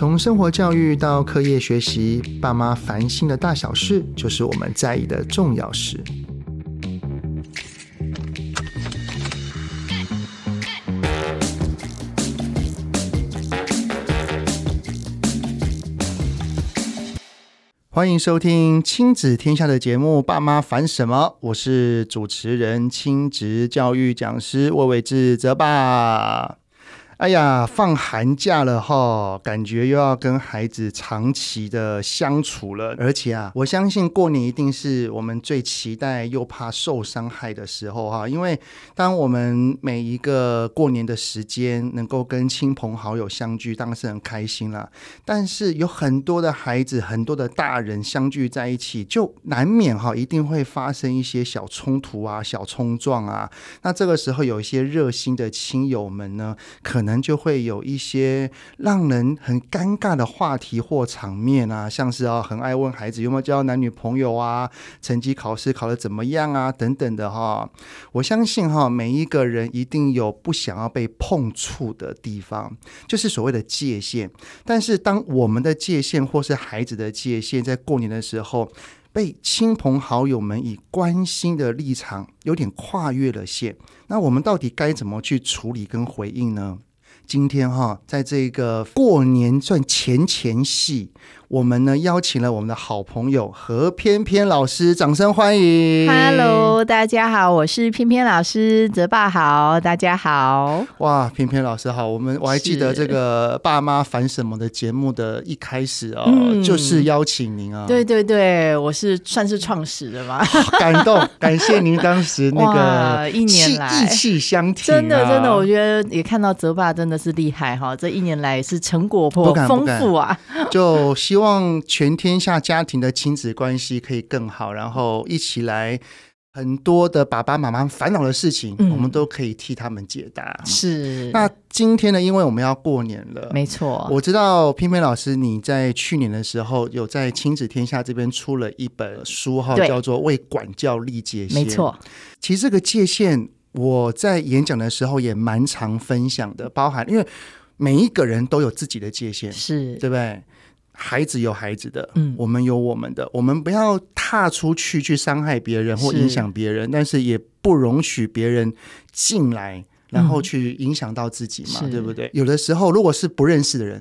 从生活教育到课业学习，爸妈烦心的大小事，就是我们在意的重要事。欢迎收听亲子天下的节目《爸妈烦什么》，我是主持人、亲职教育讲师魏玮志泽爸。哎呀，放寒假了哈，感觉又要跟孩子长期的相处了。而且啊，我相信过年一定是我们最期待又怕受伤害的时候哈。因为当我们每一个过年的时间能够跟亲朋好友相聚，当然是很开心了。但是有很多的孩子，很多的大人相聚在一起，就难免哈，一定会发生一些小冲突啊、小冲撞啊。那这个时候，有一些热心的亲友们呢，可能。可能就会有一些让人很尴尬的话题或场面啊，像是啊，很爱问孩子有没有交男女朋友啊，成绩考试考得怎么样啊，等等的哈。我相信哈，每一个人一定有不想要被碰触的地方，就是所谓的界限。但是当我们的界限或是孩子的界限，在过年的时候被亲朋好友们以关心的立场有点跨越了线，那我们到底该怎么去处理跟回应呢？今天哈，在这个过年赚钱前戏。我们呢邀请了我们的好朋友何翩翩老师，掌声欢迎。Hello，大家好，我是翩翩老师，泽爸好，大家好。哇，翩翩老师好，我们我还记得这个爸妈烦什么的节目的一开始哦，嗯、就是邀请您啊。对对对，我是算是创始的吧，感动，感谢您当时那个 一年来义气相挺、啊，真的真的，我觉得也看到泽爸真的是厉害哈，这一年来是成果颇丰富啊，就希望。希望全天下家庭的亲子关系可以更好，然后一起来很多的爸爸妈妈烦恼的事情，嗯、我们都可以替他们解答。是。那今天呢，因为我们要过年了，没错。我知道翩翩老师你在去年的时候有在亲子天下这边出了一本书哈，叫做《为管教立界限》。没错。其实这个界限，我在演讲的时候也蛮常分享的，包含因为每一个人都有自己的界限，是对不对？孩子有孩子的，嗯，我们有我们的，我们不要踏出去去伤害别人或影响别人，但是也不容许别人进来，然后去影响到自己嘛，嗯、对不对？有的时候，如果是不认识的人，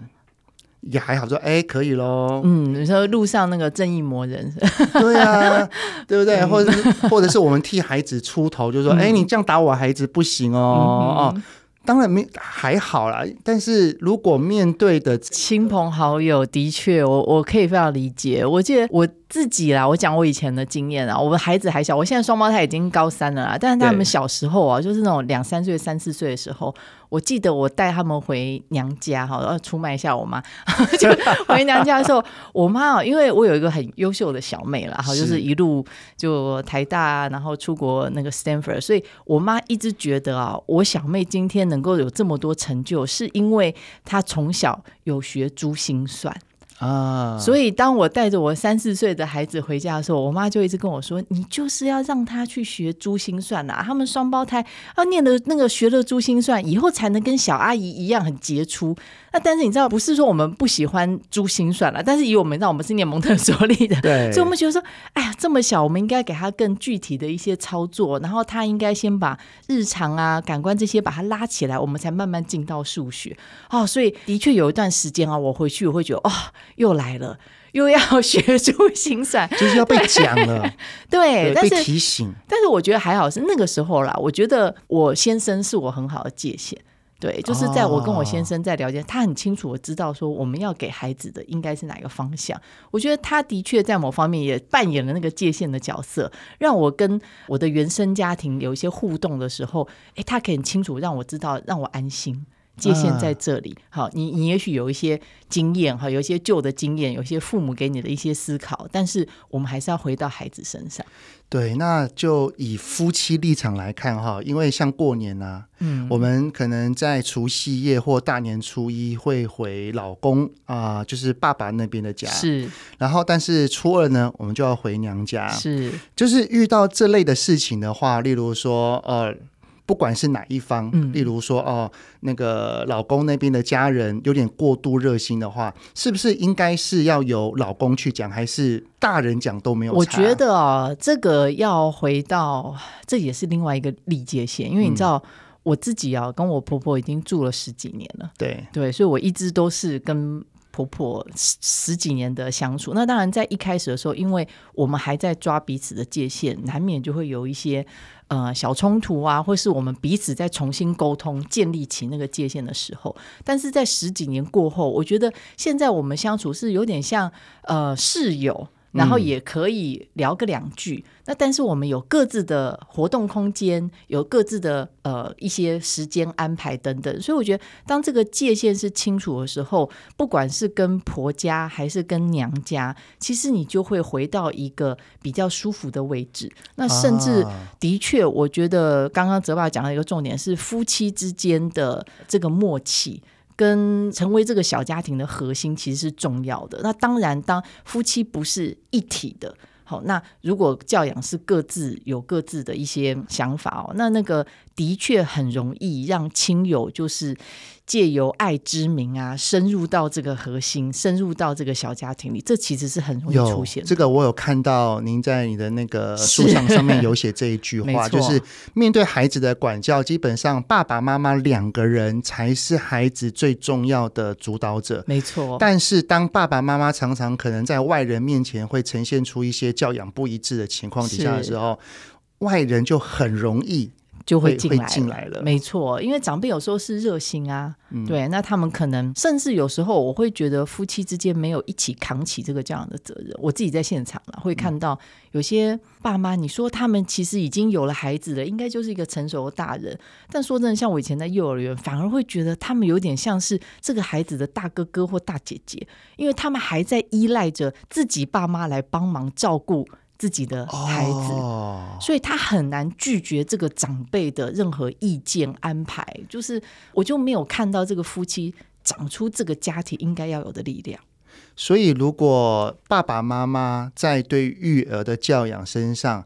也还好说，哎，可以喽。嗯，有时候路上那个正义魔人，对啊，对不对？或者是或者是我们替孩子出头，就说，哎、嗯，你这样打我孩子不行哦，嗯、哦。当然没还好啦，但是如果面对的亲朋好友，的确，我我可以非常理解。我记得我。自己啦，我讲我以前的经验啊。我们孩子还小，我现在双胞胎已经高三了啦。但是他们小时候啊，就是那种两三岁、三四岁的时候，我记得我带他们回娘家哈，要出卖一下我妈。就回娘家的时候，我妈哦，因为我有一个很优秀的小妹啦，哈，就是一路就台大，然后出国那个 Stanford，所以我妈一直觉得啊，我小妹今天能够有这么多成就，是因为她从小有学珠心算。啊，所以当我带着我三四岁的孩子回家的时候，我妈就一直跟我说：“你就是要让他去学珠心算呐、啊，他们双胞胎要念的那个学了珠心算以后，才能跟小阿姨一样很杰出。”那但是你知道，不是说我们不喜欢珠心算了，但是以我们知道我们是念蒙特梭利的，对，所以我们觉得说，哎呀，这么小，我们应该给他更具体的一些操作，然后他应该先把日常啊、感官这些把它拉起来，我们才慢慢进到数学。哦，所以的确有一段时间啊，我回去我会觉得，哦，又来了，又要 学珠心算，就是要被讲了，对，对，但是被提醒。但是我觉得还好是那个时候啦，我觉得我先生是我很好的界限。对，就是在我跟我先生在聊天，哦、他很清楚我知道说我们要给孩子的应该是哪个方向。我觉得他的确在某方面也扮演了那个界限的角色，让我跟我的原生家庭有一些互动的时候，诶，他可以很清楚让我知道，让我安心。界限在这里，好，你你也许有一些经验，哈，有一些旧的经验，有一些父母给你的一些思考，但是我们还是要回到孩子身上。对，那就以夫妻立场来看，哈，因为像过年啊，嗯，我们可能在除夕夜或大年初一会回老公啊、呃，就是爸爸那边的家，是。然后，但是初二呢，我们就要回娘家，是。就是遇到这类的事情的话，例如说，呃。不管是哪一方，嗯、例如说哦，那个老公那边的家人有点过度热心的话，是不是应该是要由老公去讲，还是大人讲都没有？我觉得啊，这个要回到，这也是另外一个历界线，因为你知道。嗯我自己啊，跟我婆婆已经住了十几年了。对对，所以我一直都是跟婆婆十十几年的相处。那当然，在一开始的时候，因为我们还在抓彼此的界限，难免就会有一些呃小冲突啊，或是我们彼此在重新沟通、建立起那个界限的时候。但是在十几年过后，我觉得现在我们相处是有点像呃室友。然后也可以聊个两句，嗯、那但是我们有各自的活动空间，有各自的呃一些时间安排等等，所以我觉得当这个界限是清楚的时候，不管是跟婆家还是跟娘家，其实你就会回到一个比较舒服的位置。那甚至的确，我觉得刚刚泽爸讲的一个重点是夫妻之间的这个默契。跟成为这个小家庭的核心其实是重要的。那当然，当夫妻不是一体的，好，那如果教养是各自有各自的一些想法哦，那那个的确很容易让亲友就是。借由爱之名啊，深入到这个核心，深入到这个小家庭里，这其实是很容易出现的。这个我有看到，您在你的那个 书上上面有写这一句话，就是面对孩子的管教，基本上爸爸妈妈两个人才是孩子最重要的主导者。没错。但是当爸爸妈妈常常可能在外人面前会呈现出一些教养不一致的情况底下的时候，外人就很容易。就会进来，进来了，没错，因为长辈有时候是热心啊，嗯、对，那他们可能甚至有时候我会觉得夫妻之间没有一起扛起这个这样的责任。我自己在现场了，会看到有些爸妈，你说他们其实已经有了孩子了，应该就是一个成熟的大人，但说真的，像我以前在幼儿园，反而会觉得他们有点像是这个孩子的大哥哥或大姐姐，因为他们还在依赖着自己爸妈来帮忙照顾。自己的孩子，哦、所以他很难拒绝这个长辈的任何意见安排。就是我就没有看到这个夫妻长出这个家庭应该要有的力量。所以，如果爸爸妈妈在对育儿的教养身上，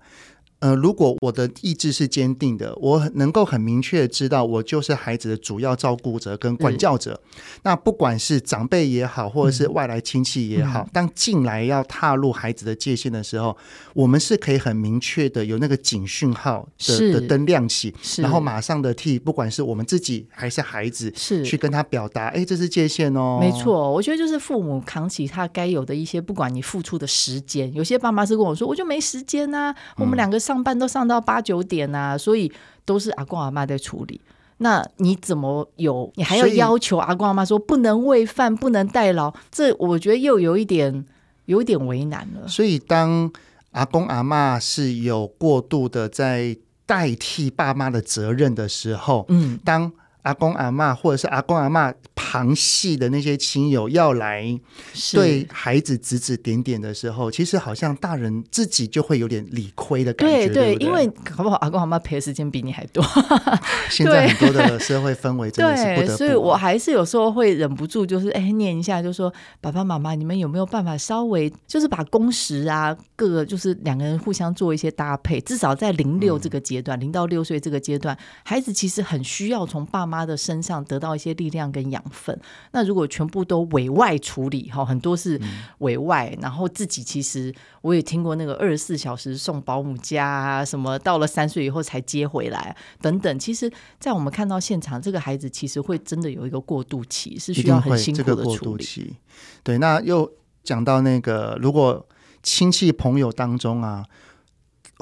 呃，如果我的意志是坚定的，我能够很明确的知道，我就是孩子的主要照顾者跟管教者。嗯、那不管是长辈也好，或者是外来亲戚也好，嗯、当进来要踏入孩子的界限的时候，我们是可以很明确的有那个警讯号的的灯亮起，然后马上的替不管是我们自己还是孩子，是去跟他表达，哎，这是界限哦。没错，我觉得就是父母扛起他该有的一些，不管你付出的时间，有些爸妈是跟我说，我就没时间呐、啊，我们两个上。上班都上到八九点啊，所以都是阿公阿妈在处理。那你怎么有？你还要要求阿公阿妈说不能喂饭、不能代劳？这我觉得又有一点有一点为难了。所以当阿公阿妈是有过度的在代替爸妈的责任的时候，嗯，当。阿公阿妈，或者是阿公阿嬷旁系的那些亲友要来对孩子指指点点的时候，其实好像大人自己就会有点理亏的感觉。对对，因为好不好阿公阿妈陪的时间比你还多。现在很多的社会氛围真的是不得不。所以我还是有时候会忍不住，就是哎念一下，就说爸爸妈妈，你们有没有办法稍微就是把工时啊，各个就是两个人互相做一些搭配，至少在零六这个阶段，零、嗯、到六岁这个阶段，孩子其实很需要从爸妈。妈的身上得到一些力量跟养分。那如果全部都委外处理哈，很多是委外，嗯、然后自己其实我也听过那个二十四小时送保姆家啊，什么到了三岁以后才接回来等等。其实，在我们看到现场，这个孩子其实会真的有一个过渡期，是需要很辛苦的过渡期。对，那又讲到那个，如果亲戚朋友当中啊。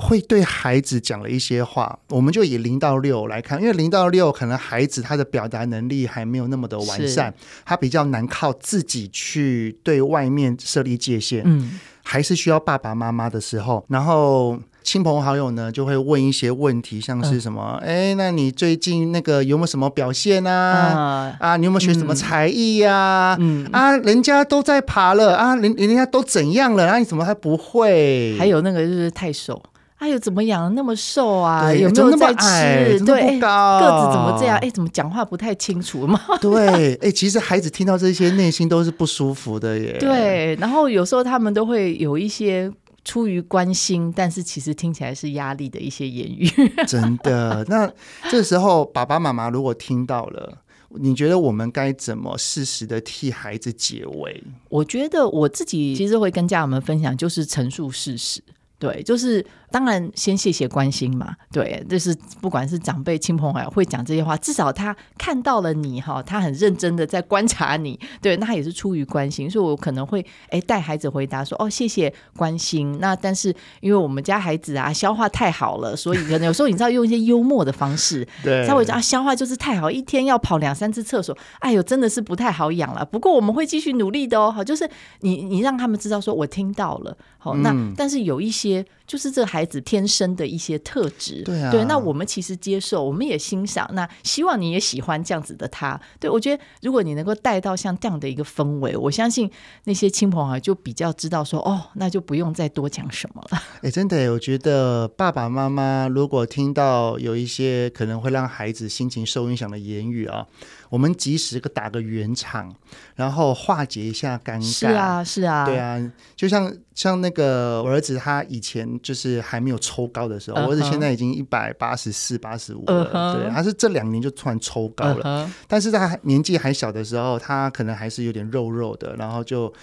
会对孩子讲了一些话，我们就以零到六来看，因为零到六可能孩子他的表达能力还没有那么的完善，他比较难靠自己去对外面设立界限，嗯，还是需要爸爸妈妈的时候，然后亲朋好友呢就会问一些问题，像是什么，哎、嗯，那你最近那个有没有什么表现啊？嗯、啊，你有没有学什么才艺呀、啊？嗯，啊，人家都在爬了啊，人人家都怎样了？啊，你怎么还不会？还有那个就是太瘦。哎呦，怎么养的那么瘦啊？有没有在吃？对，个子怎么这样？哎，怎么讲话不太清楚嘛？对，哎，其实孩子听到这些，内心都是不舒服的耶。对，然后有时候他们都会有一些出于关心，但是其实听起来是压力的一些言语。真的，那这时候爸爸妈妈如果听到了，你觉得我们该怎么适时的替孩子解围？我觉得我自己其实会跟家长们分享，就是陈述事实。对，就是当然先谢谢关心嘛。对，就是不管是长辈、亲朋好友会讲这些话，至少他看到了你哈，他很认真的在观察你。对，那他也是出于关心，所以我可能会哎带孩子回答说哦，谢谢关心。那但是因为我们家孩子啊消化太好了，所以可能有时候你知道用一些幽默的方式，对，他会讲啊消化就是太好，一天要跑两三次厕所，哎呦真的是不太好养了。不过我们会继续努力的哦。好，就是你你让他们知道说我听到了。好，那、嗯、但是有一些就是这个孩子天生的一些特质，对啊，对，那我们其实接受，我们也欣赏，那希望你也喜欢这样子的他。对，我觉得如果你能够带到像这样的一个氛围，我相信那些亲朋好友就比较知道说，哦，那就不用再多讲什么了。哎，真的，我觉得爸爸妈妈如果听到有一些可能会让孩子心情受影响的言语啊。我们及时个打个圆场，然后化解一下尴尬。是啊，是啊，对啊，就像像那个我儿子，他以前就是还没有抽高的时候，uh -huh. 我儿子现在已经一百八十四、八十五了。Uh -huh. 对，他是这两年就突然抽高了，uh -huh. 但是他年纪还小的时候，他可能还是有点肉肉的，然后就。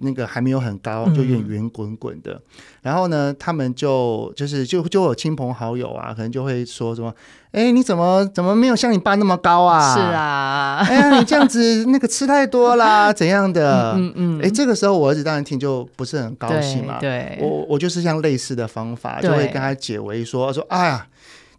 那个还没有很高，就有点圆滚滚的。嗯。然后呢，他们就就是就就有亲朋好友啊，可能就会说什么：“哎，你怎么怎么没有像你爸那么高啊？”是啊，哎呀，你这样子那个吃太多啦，怎样的？嗯嗯。哎，这个时候我儿子当然听就不是很高兴嘛。对，我我就是像类似的方法，就会跟他解围说说：“哎呀。”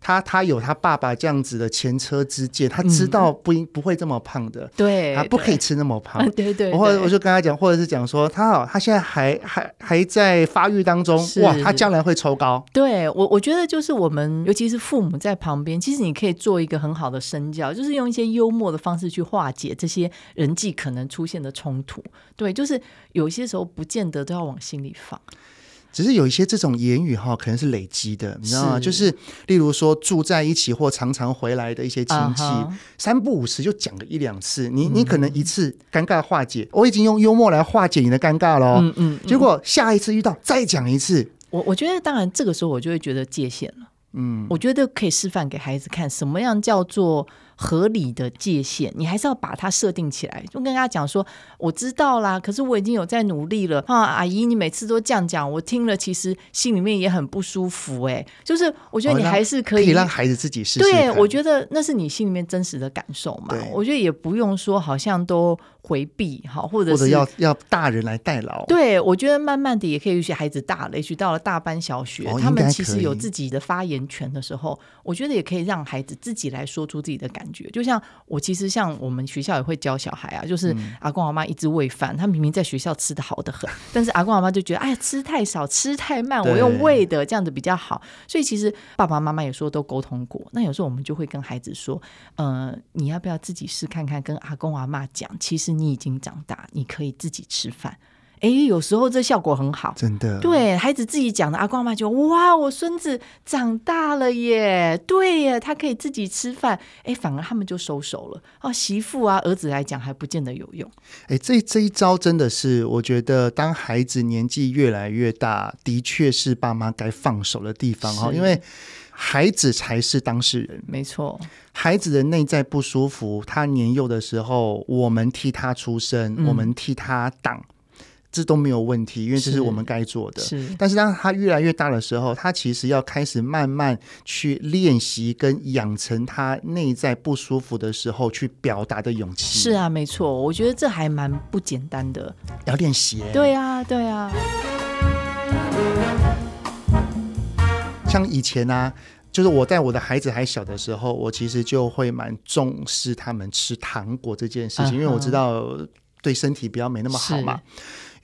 他他有他爸爸这样子的前车之鉴，他知道不应、嗯、不会这么胖的，对，他不可以吃那么胖，对对，对。或者我就跟他讲，或者是讲说，他好，他现在还还还在发育当中，哇，他将来会抽高。对我我觉得就是我们，尤其是父母在旁边，其实你可以做一个很好的身教，就是用一些幽默的方式去化解这些人际可能出现的冲突。对，就是有些时候不见得都要往心里放。只是有一些这种言语哈，可能是累积的，你知道吗？就是例如说住在一起或常常回来的一些亲戚，uh -huh. 三不五时就讲个一两次，你你可能一次尴尬化解，我已经用幽默来化解你的尴尬了，嗯嗯，结果下一次遇到再讲一次，我我觉得当然这个时候我就会觉得界限了，嗯，我觉得可以示范给孩子看什么样叫做。合理的界限，你还是要把它设定起来。就跟大家讲说，我知道啦，可是我已经有在努力了。啊，阿姨，你每次都这样讲，我听了其实心里面也很不舒服。哎，就是我觉得你还是可以，哦，可以让孩子自己试试。对，我觉得那是你心里面真实的感受嘛。我觉得也不用说好像都回避哈，或者是或者要要大人来代劳。对，我觉得慢慢的也可以，有些孩子大了，也许到了大班小学，哦，他们其实有自己的发言权的时候，我觉得也可以让孩子自己来说出自己的感觉。感觉就像我其实像我们学校也会教小孩啊，就是阿公阿妈一直喂饭，他明明在学校吃得好的很，但是阿公阿妈就觉得哎呀吃太少吃太慢，我用喂的这样子比较好。所以其实爸爸妈妈有时候都沟通过，那有时候我们就会跟孩子说，呃，你要不要自己试看看？跟阿公阿妈讲，其实你已经长大，你可以自己吃饭。哎，有时候这效果很好，真的。对孩子自己讲的，阿公阿妈就哇，我孙子长大了耶，对耶，他可以自己吃饭。哎，反而他们就收手了。哦，媳妇啊，儿子来讲还不见得有用。哎，这这一招真的是，我觉得当孩子年纪越来越大，的确是爸妈该放手的地方哈，因为孩子才是当事人。没错，孩子的内在不舒服，他年幼的时候，我们替他出声，嗯，我们替他挡。这都没有问题，因为这是我们该做的。是，是，但是当他越来越大的时候，他其实要开始慢慢去练习跟养成他内在不舒服的时候去表达的勇气。是啊，没错，我觉得这还蛮不简单的，要练习。对啊，对啊。像以前啊，就是我在我的孩子还小的时候，我其实就会蛮重视他们吃糖果这件事情，uh -huh. 因为我知道对身体比较没那么好嘛。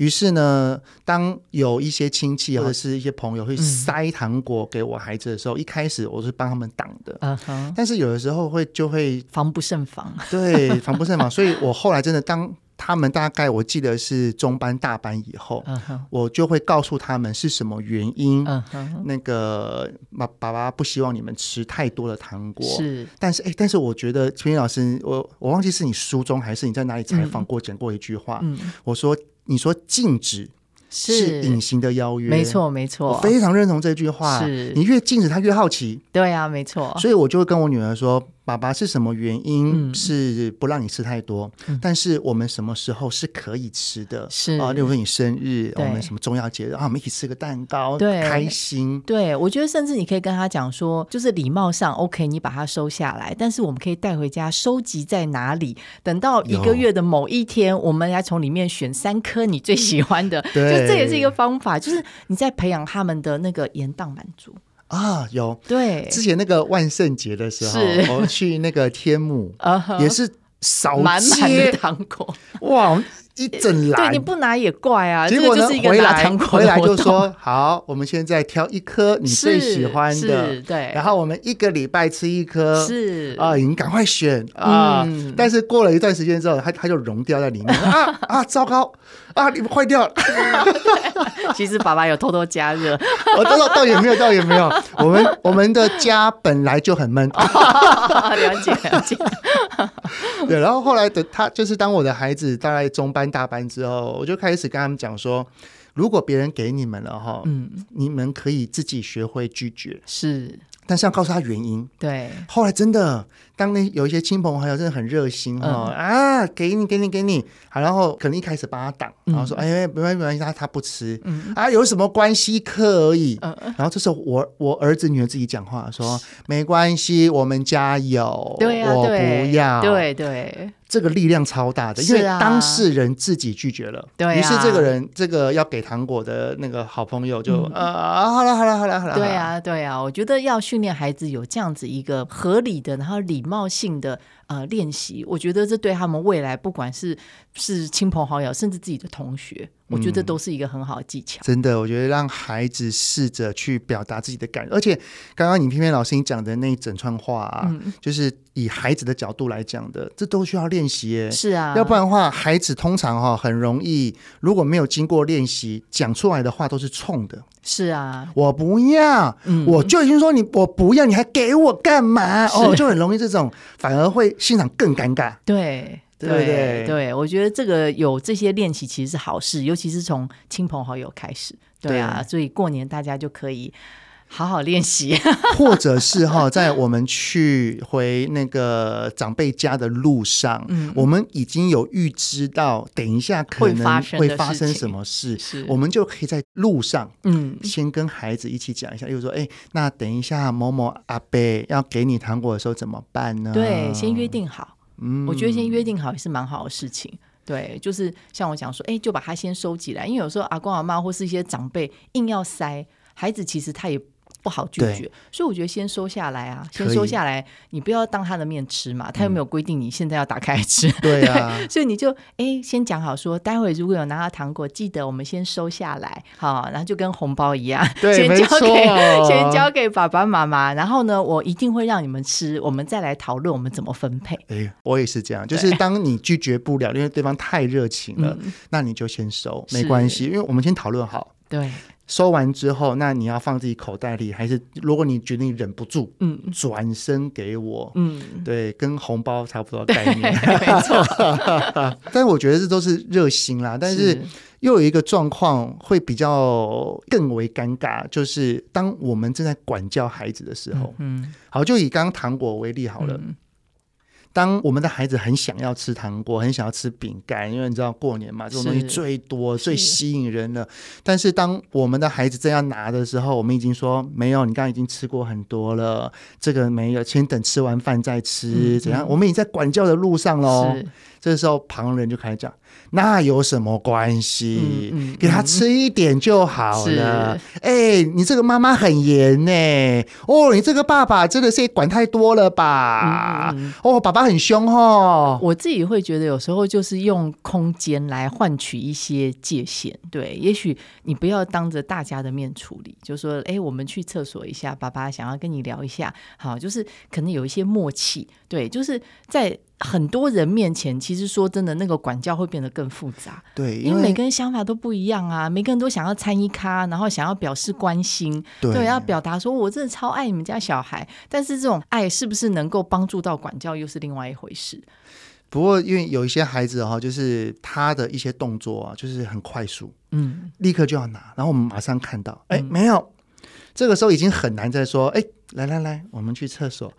于是呢，当有一些亲戚或者是一些朋友会塞糖果给我孩子的时候，嗯、一开始我是帮他们挡的。嗯哼但是有的时候会就会防不胜防。对，防不胜防。所以我后来真的，当他们大概我记得是中班、大班以后，uh -huh. 我就会告诉他们是什么原因。Uh -huh. 那个爸爸爸不希望你们吃太多的糖果。是，但是哎，但是我觉得青云老师，我我忘记是你书中还是你在哪里采访过讲、嗯、过一句话。嗯、我说。你说禁止，是隐形的邀约。没错，没错，我非常认同这句话。是你越禁止他越好奇。对啊，没错。所以我就会跟我女儿说。爸爸是什么原因是不让你吃太多？嗯、但是我们什么时候是可以吃的？是啊，例如说你生日，我们什么重要节日啊，我们一起吃个蛋糕，对，开心。对，我觉得甚至你可以跟他讲说，就是礼貌上 OK，你把它收下来，但是我们可以带回家收集在哪里？等到一个月的某一天，我们来从里面选三颗你最喜欢的。对，就这也是一个方法，就是你在培养他们的那个延宕满足。啊，有。对，之前那个万圣节的时候，我去那个天母，也是扫满满的糖果，哇！一整篮，对，你不拿也怪啊。结果呢，就是一个回来回来就说好，我们现在挑一颗你最喜欢的，对，然后我们一个礼拜吃一颗，是。啊，你赶快选。啊。但是过了一段时间之后，它它就融掉在里面。啊啊，糟糕啊，你们坏掉了。其实爸爸有偷偷加热，我倒倒也没有，倒也没有。我们我们的家本来就很闷。了 解了解。对，然后后来的他就是当我的孩子大概中班大班之后，我就开始跟他们讲说，如果别人给你们了哈，嗯，你们可以自己学会拒绝，是，但是要告诉他原因。对，后来真的。当那有一些亲朋好友真的很热心哈、哦嗯、啊，给你给你给你，好，然后可能一开始帮他挡，然后说、嗯、哎没关系没关系，他他不吃，嗯、啊有什么关系？可以，嗯、然后这时候我我儿子女儿自己讲话说没关系，我们家有，对啊、我不要，对对，这个力量超大的，因为当事人自己拒绝了，对、啊，于是这个人这个要给糖果的那个好朋友就、嗯、啊好了好了好了好了，对啊对啊，我觉得要训练孩子有这样子一个合理的，然后礼貌性的呃练习，我觉得这对他们未来不管是是亲朋好友，甚至自己的同学，我觉得都是一个很好的技巧。嗯、真的，我觉得让孩子试着去表达自己的感，而且刚刚你偏偏老师你讲的那一整串话啊，嗯、就是以孩子的角度来讲的，这都需要练习耶。是啊，要不然的话，孩子通常哈很容易，如果没有经过练习，讲出来的话都是冲的。是啊，我不要，嗯、我就已经说你我不要，你还给我干嘛？哦，就很容易这种，反而会现场更尴尬。对，对对对，对，我觉得这个有这些练习其实是好事，尤其是从亲朋好友开始。对啊，对所以过年大家就可以。好好练习，或者是哈，在我们去回那个长辈家的路上，嗯，我们已经有预知到等一下可能会发生什么事，是，我们就可以在路上，嗯，先跟孩子一起讲一下，比如说，哎，那等一下某某阿伯要给你糖果的时候怎么办呢？对，先约定好，嗯，我觉得先约定好也是蛮好的事情。对，就是像我讲说，哎，就把它先收起来，因为有时候阿公阿妈或是一些长辈硬要塞，孩子其实他也。不好拒绝，所以我觉得先收下来啊，先收下来，你不要当他的面吃嘛，他又没有规定你现在要打开来吃，嗯、对啊，所以你就哎先讲好说，待会如果有拿到糖果，记得我们先收下来，好，然后就跟红包一样，对 先交给 先交给爸爸妈妈，然后呢，我一定会让你们吃，我们再来讨论我们怎么分配。哎，我也是这样，就是当你拒绝不了，因为对方太热情了，嗯、那你就先收，没关系，因为我们先讨论好，对。收完之后，那你要放自己口袋里，还是如果你决定忍不住，嗯，转身给我，嗯，对，跟红包差不多概 念，没错。但是我觉得这都是热心啦，但是又有一个状况会比较更为尴尬，就是当我们正在管教孩子的时候，嗯，好，就以刚刚糖果为例好了。嗯当我们的孩子很想要吃糖果，很想要吃饼干，因为你知道过年嘛，这种东西最多、最吸引人了。但是当我们的孩子正要拿的时候，我们已经说没有，你刚刚已经吃过很多了，这个没有，先等吃完饭再吃，怎样？我们已经在管教的路上喽。这时候旁人就开始讲。那有什么关系？嗯嗯、给他吃一点就好了。哎、欸，你这个妈妈很严呢。哦，你这个爸爸真的是管太多了吧？嗯、哦，爸爸很凶哦。我自己会觉得有时候就是用空间来换取一些界限。对，也许你不要当着大家的面处理，就说，哎、欸，我们去厕所一下，爸爸想要跟你聊一下。好，就是可能有一些默契。对，就是在。很多人面前，其实说真的，那个管教会变得更复杂。对，因为，每个人想法都不一样啊，每个人都想要参一咖，然后想要表示关心，对，对，要表达说我真的超爱你们家小孩。但是这种爱是不是能够帮助到管教，又是另外一回事。不过因为有一些孩子哈，就是他的一些动作啊，就是很快速，嗯，立刻就要拿，然后我们马上看到，哎、嗯，没有，这个时候已经很难再说，哎，来来来，我们去厕所。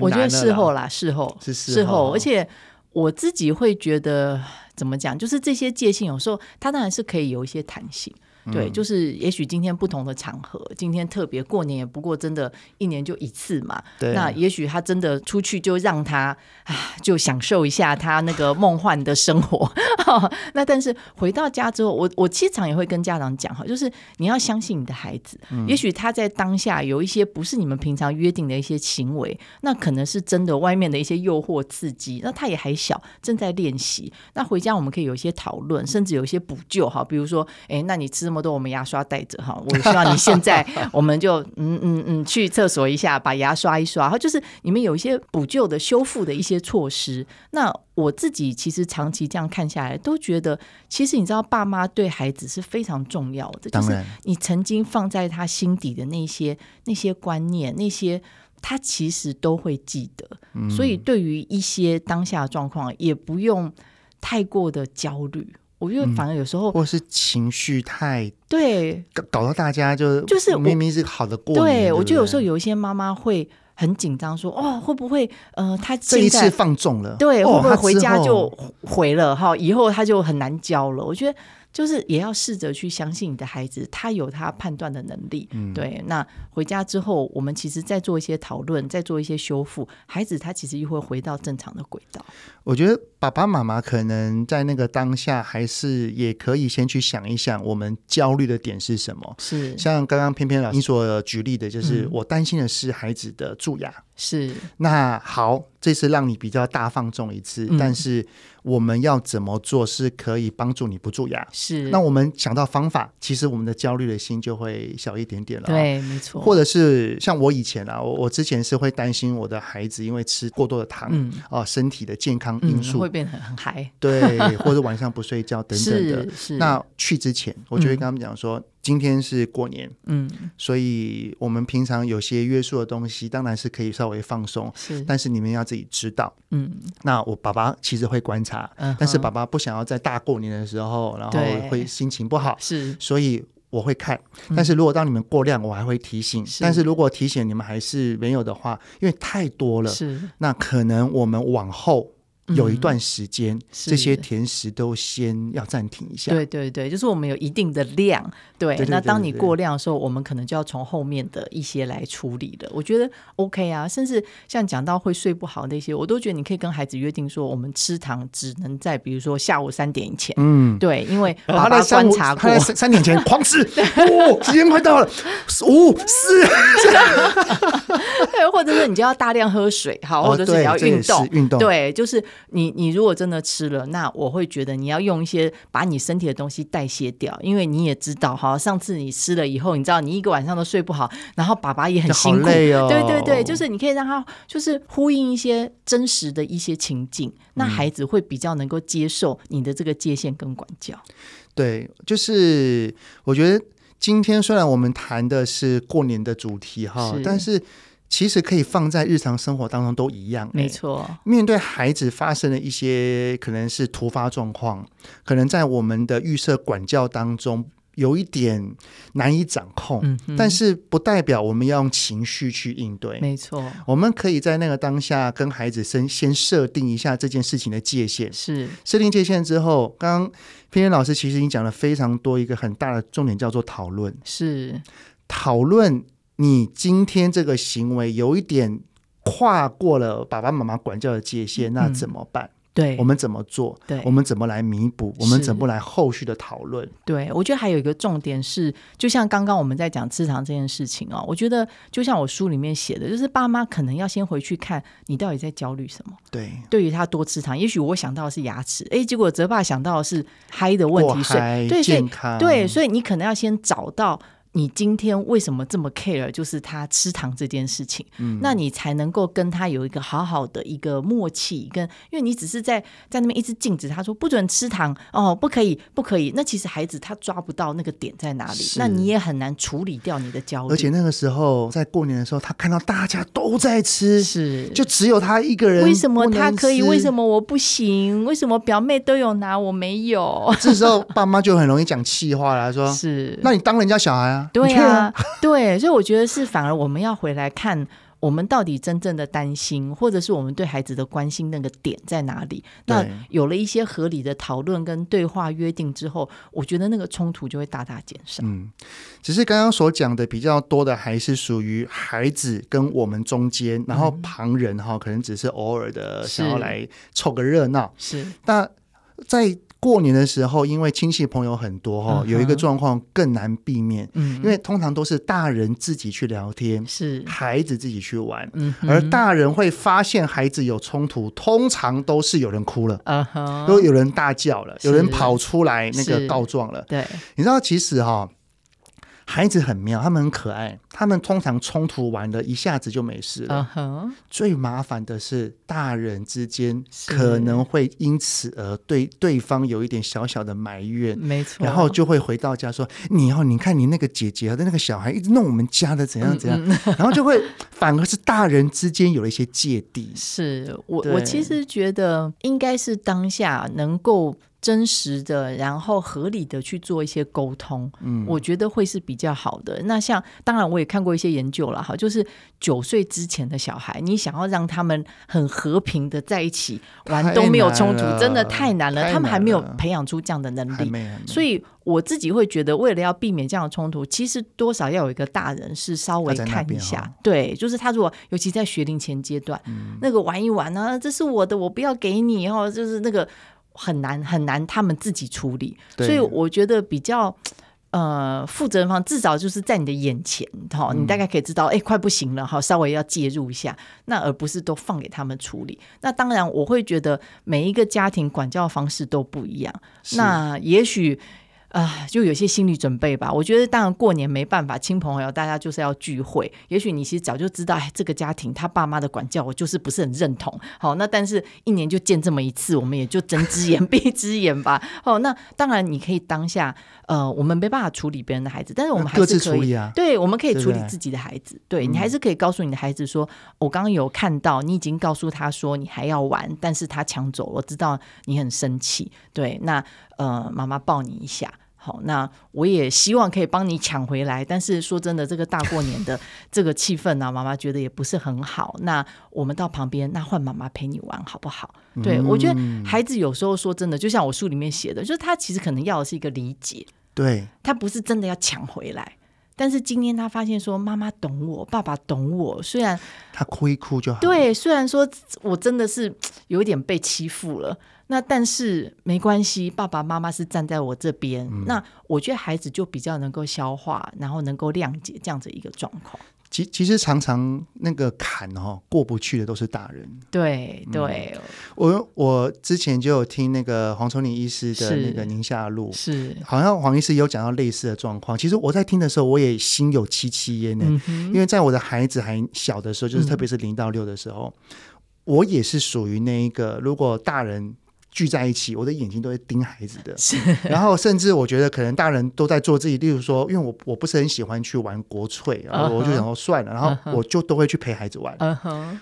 我觉得事后啦，事后是事后，事后，而且我自己会觉得怎么讲，就是这些界限有时候它当然是可以有一些弹性。对，就是也许今天不同的场合，今天特别过年，也不过真的一年就一次嘛。对。那也许他真的出去就让他啊，就享受一下他那个梦幻的生活。那但是回到家之后，我我经常也会跟家长讲哈，就是你要相信你的孩子，嗯、也许他在当下有一些不是你们平常约定的一些行为，那可能是真的外面的一些诱惑刺激，那他也还小，正在练习。那回家我们可以有一些讨论，甚至有一些补救哈，比如说，哎，那你吃。那么多，我们牙刷带着哈。我希望你现在，我们就嗯嗯嗯，去厕所一下，把牙刷一刷。然后就是你们有一些补救的、修复的一些措施。那我自己其实长期这样看下来，都觉得其实你知道，爸妈对孩子是非常重要的。就是你曾经放在他心底的那些那些观念，那些他其实都会记得。所以对于一些当下状况，也不用太过的焦虑。我觉得反而有时候，嗯、或是情绪太对，搞搞到大家就就是明明是好的过年。对，对我觉得有时候有一些妈妈会很紧张，说哦，会不会呃，她这一次放纵了，对，会不会回家就回了哈、哦？以后她就很难教了。我觉得。就是也要试着去相信你的孩子，他有他判断的能力。嗯，对。那回家之后，我们其实再做一些讨论，再做一些修复，孩子他其实又会回到正常的轨道。我觉得爸爸妈妈可能在那个当下，还是也可以先去想一想，我们焦虑的点是什么？是像刚刚偏偏老师你所举例的，就是我担心的是孩子的蛀牙。是。那好，这次让你比较大放纵一次，嗯，但是。我们要怎么做是可以帮助你不蛀牙？是。那我们想到方法，其实我们的焦虑的心就会小一点点了。对，没错。或者是像我以前啊，我我之前是会担心我的孩子因为吃过多的糖，嗯，啊，身体的健康因素、嗯、会变得很很嗨。对，或者晚上不睡觉等等的。那去之前，我就会跟他们讲说。嗯。今天是过年，嗯，所以我们平常有些约束的东西，当然是可以稍微放松，是，但是你们要自己知道，嗯，那我爸爸其实会观察，嗯，但是爸爸不想要在大过年的时候，然后会心情不好，是，所以我会看，但是如果当你们过量，我还会提醒，但是如果提醒你们还是没有的话，因为太多了，是，那可能我们往后。有一段时间、嗯，这些甜食都先要暂停一下。对对对，就是我们有一定的量，对。对对对对对，那当你过量的时候，我们可能就要从后面的一些来处理了。我觉得 OK 啊，甚至像讲到会睡不好那些，我都觉得你可以跟孩子约定说，我们吃糖只能在比如说下午三点以前。嗯，对，因为爸爸观察过，他三点前狂吃。哦，时间快到了，五四。对，或者是你就要大量喝水，好，或者是你要运动，运动。对，就是。你你如果真的吃了，那我会觉得你要用一些把你身体的东西代谢掉，因为你也知道哈，上次你吃了以后，你知道你一个晚上都睡不好，然后爸爸也很辛苦，哦。对对对，就是你可以让他就是呼应一些真实的一些情境，那孩子会比较能够接受你的这个界限跟管教。对，就是我觉得今天虽然我们谈的是过年的主题哈，但是。其实可以放在日常生活当中都一样，没错。面对孩子发生的一些可能是突发状况，可能在我们的预设管教当中有一点难以掌控，嗯，但是不代表我们要用情绪去应对，没错。我们可以在那个当下跟孩子先先设定一下这件事情的界限，是设定界限之后，刚刚老师其实已经讲了非常多，一个很大的重点叫做讨论，是讨论。你今天这个行为有一点跨过了爸爸妈妈管教的界限，那怎么办？对，我们怎么做？对，我们怎么来弥补？我们怎么来后续的讨论？对，我觉得还有一个重点是，就像刚刚我们在讲吃糖这件事情哦，我觉得就像我书里面写的，就是爸妈可能要先回去看你到底在焦虑什么。对，对于他多吃糖，也许我想到的是牙齿，哎，结果泽爸想到的是嗨的问题，所以对，健康，对，所以你可能要先找到。你今天为什么这么 care？就是他吃糖这件事情，嗯，那你才能够跟他有一个好好的一个默契。跟因为你只是在在那边一直禁止他说不准吃糖哦，不可以，不可以。那其实孩子他抓不到那个点在哪里，那你也很难处理掉你的焦虑。而且那个时候在过年的时候，他看到大家都在吃，是就只有他一个人。为什么他可以？为什么我不行？为什么表妹都有拿，我没有？这时候爸妈就很容易讲气话来说 是，那你当人家小孩啊？对啊，对，所以我觉得是反而我们要回来看，我们到底真正的担心，或者是我们对孩子的关心那个点在哪里？那有了一些合理的讨论跟对话约定之后，我觉得那个冲突就会大大减少。嗯，只是刚刚所讲的比较多的，还是属于孩子跟我们中间，然后旁人哈，可能只是偶尔的想要来凑个热闹。是，那在。过年的时候，因为亲戚朋友很多哈，有一个状况更难避免，嗯，因为通常都是大人自己去聊天，是。孩子自己去玩，嗯，而大人会发现孩子有冲突，通常都是有人哭了，都有人大叫了，有人跑出来那个告状了，对，你知道其实哈。孩子很妙，他们很可爱，他们通常冲突完了，一下子就没事了。Uh -huh. 最麻烦的是大人之间可能会因此而对对方有一点小小的埋怨，没错。然后就会回到家说：“你哦，你看你那个姐姐的那个小孩一直弄我们家的怎样怎样。嗯嗯” 然后就会反而是大人之间有了一些芥蒂。是我我其实觉得应该是当下能够。真实的，然后合理的去做一些沟通，嗯，我觉得会是比较好的。那像，当然我也看过一些研究了哈，就是九岁之前的小孩，你想要让他们很和平的在一起玩都没有冲突，真的太难了，太难了。他们还没有培养出这样的能力，所以我自己会觉得，为了要避免这样的冲突，其实多少要有一个大人是稍微看一下，对，就是他如果尤其在学龄前阶段，嗯，那个玩一玩呢，啊，这是我的，我不要给你哦，就是那个。很难很难，他们自己处理，所以我觉得比较 呃负责任方，至少就是在你的眼前哈，你大概可以知道，哎、嗯，快不行了哈，稍微要介入一下，那而不是都放给他们处理。那当然，我会觉得每一个家庭管教方式都不一样，那也许。啊，就有些心理准备吧。我觉得当然过年没办法，亲朋好友大家就是要聚会。也许你其实早就知道，哎，这个家庭他爸妈的管教我就是不是很认同。好，那但是一年就见这么一次，我们也就睁只眼闭只眼吧。好，那当然你可以当下，呃，我们没办法处理别人的孩子，但是我们还是可以，处理啊。对，我们可以处理自己的孩子。对，你还是可以告诉你的孩子说，我刚刚有看到你已经告诉他说你还要玩，但是他抢走，我知道你很生气。对，那呃，妈妈抱你一下。好，那我也希望可以帮你抢回来，但是说真的，这个大过年的 这个气氛呢、啊，妈妈觉得也不是很好。那我们到旁边，那换妈妈陪你玩好不好？对，我觉得孩子有时候说真的，就像我书里面写的，就是他其实可能要的是一个理解，对，他不是真的要抢回来。但是今天他发现说，妈妈懂我，爸爸懂我，虽然他哭一哭就好。对，虽然说我真的是有一点被欺负了。那但是没关系，爸爸妈妈是站在我这边，嗯。那我觉得孩子就比较能够消化，然后能够谅解这样子一个状况。其其实常常那个坎哦过不去的都是大人。对对，嗯，我我之前就有听那个黄崇林医师的那个宁夏路，是好像黄医师有讲到类似的状况。其实我在听的时候，我也心有戚戚焉呢，因为在我的孩子还小的时候，就是特别是零到六的时候，嗯，我也是属于那一个，如果大人。聚在一起，我的眼睛都会盯孩子的，然后甚至我觉得可能大人都在做自己，例如说，因为我我不是很喜欢去玩国粹，然后我就想说算了，然后我就都会去陪孩子玩，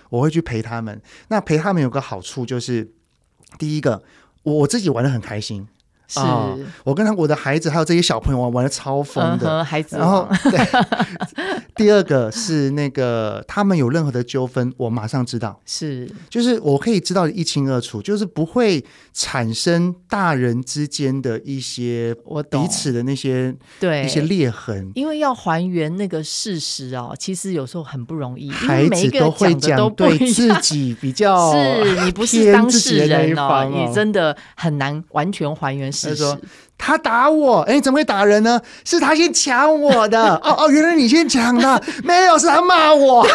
我会去陪他们。那陪他们有个好处就是，第一个，我自己玩得很开心。是、哦，我跟他我的孩子还有这些小朋友玩玩的超疯的，孩子。然后，对，第二个是那个他们有任何的纠纷，我马上知道，是，就是我可以知道一清二楚，就是不会产生大人之间的一些我彼此的那些对。一些裂痕，因为要还原那个事实哦，其实有时候很不容易，孩子都会讲对自己比较 是你不是当事人哦，你真的很难完全还原。他说：“他打我，哎，怎么会打人呢？是他先抢我的。哦哦，原来你先抢的，没有，是他骂我。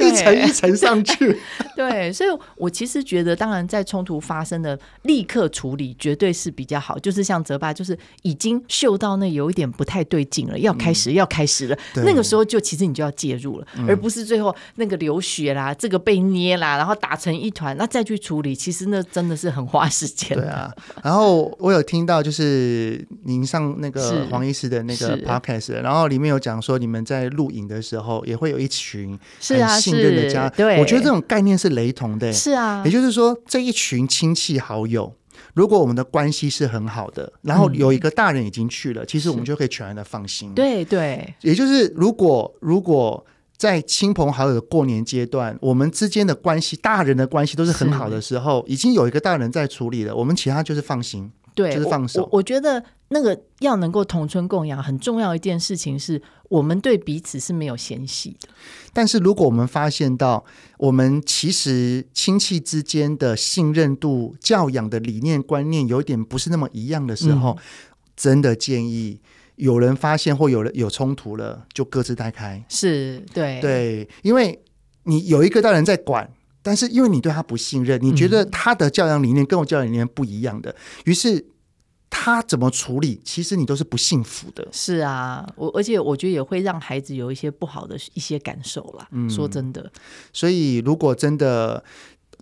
一层一层上去。对，所以我其实觉得，当然在冲突发生的立刻处理绝对是比较好。就是像泽爸，就是已经嗅到那有一点不太对劲了，要开始、嗯、要开始了，那个时候就其实你就要介入了，而不是最后那个流血啦，这个被捏啦，然后打成一团，那再去处理，其实那真的是很花时间。对啊，然后我有听到就是您上那个黄医师的那个 podcast，然后里面有讲说你们在录影的时候也会有一群很信任的家，对，我觉得这种概念是雷同的。是啊，也就是说这一群亲戚好友，如果我们的关系是很好的，然后有一个大人已经去了，嗯、其实我们就可以全然的放心。对对，也就是如果如果在亲朋好友的过年阶段，我们之间的关系，大人的关系都是很好的时候，已经有一个大人在处理了，我们其他就是放心。对，就是放手。我，我觉得那个要能够同村共养，很重要一件事情是我们对彼此是没有嫌隙的。但是如果我们发现到我们其实亲戚之间的信任度、教养的理念观念有点不是那么一样的时候，嗯、真的建议有人发现或有人有冲突了，就各自带开。是，对，对，因为你有一个大人在管。但是因为你对他不信任，你觉得他的教养理念跟我教养理念不一样的，于是他怎么处理，其实你都是不幸福的。是啊，我而且我觉得也会让孩子有一些不好的一些感受啦。嗯，说真的，所以如果真的。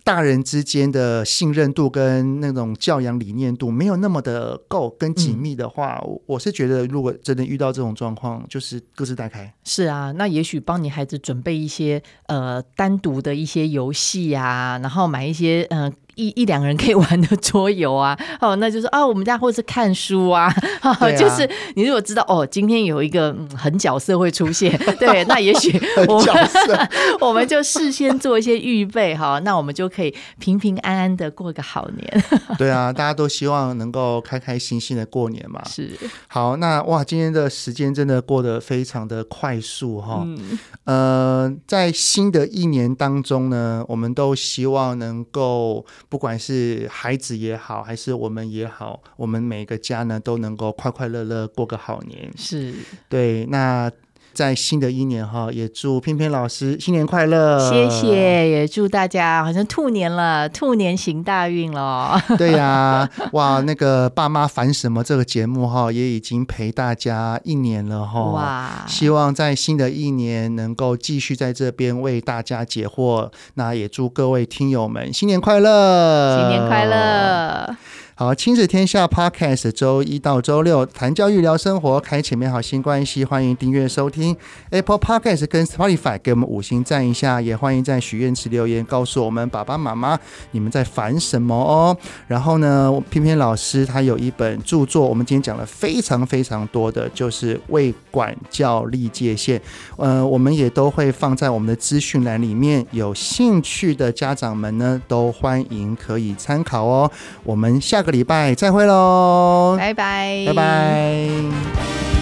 大人之间的信任度跟那种教养理念度没有那么的够跟紧密的话，嗯，我是觉得如果真的遇到这种状况，就是各自带开。是啊，那也许帮你孩子准备一些呃单独的一些游戏啊，然后买一些嗯。呃一一两个人可以玩的桌游啊，哦，那就是啊，我们家或者是看书啊，啊就是你如果知道哦，今天有一个狠角色会出现，对，那也许我们我们就事先做一些预备哈，那我们就可以平平安安的过个好年。对啊，大家都希望能够开开心心的过年嘛。是，好，那哇，今天的时间真的过得非常的快速哈。嗯。呃，在新的一年当中呢，我们都希望能够。不管是孩子也好，还是我们也好，我们每个家呢都能够快快乐乐过个好年。是，对。那在新的一年哈，也祝翩翩老师新年快乐。谢谢，也祝大家好像兔年了，兔年行大运了。对呀、啊，哇，那个爸妈烦什么？这个节目哈，也已经陪大家一年了哈。哇，希望在新的一年能够继续在这边为大家解惑。那也祝各位听友们新年快乐，新年快乐。好，亲子天下 Podcast 周一到周六谈教育聊生活，开启美好新关系。欢迎订阅收听 Apple Podcast 跟 Spotify，给我们五星赞一下。也欢迎在许愿池留言，告诉我们爸爸妈妈你们在烦什么哦。然后呢，偏偏老师他有一本著作，我们今天讲了非常非常多的，就是为管教立界线。呃，我们也都会放在我们的资讯栏里面，有兴趣的家长们呢，都欢迎可以参考哦。我们下个礼拜再会喽，拜拜，拜拜。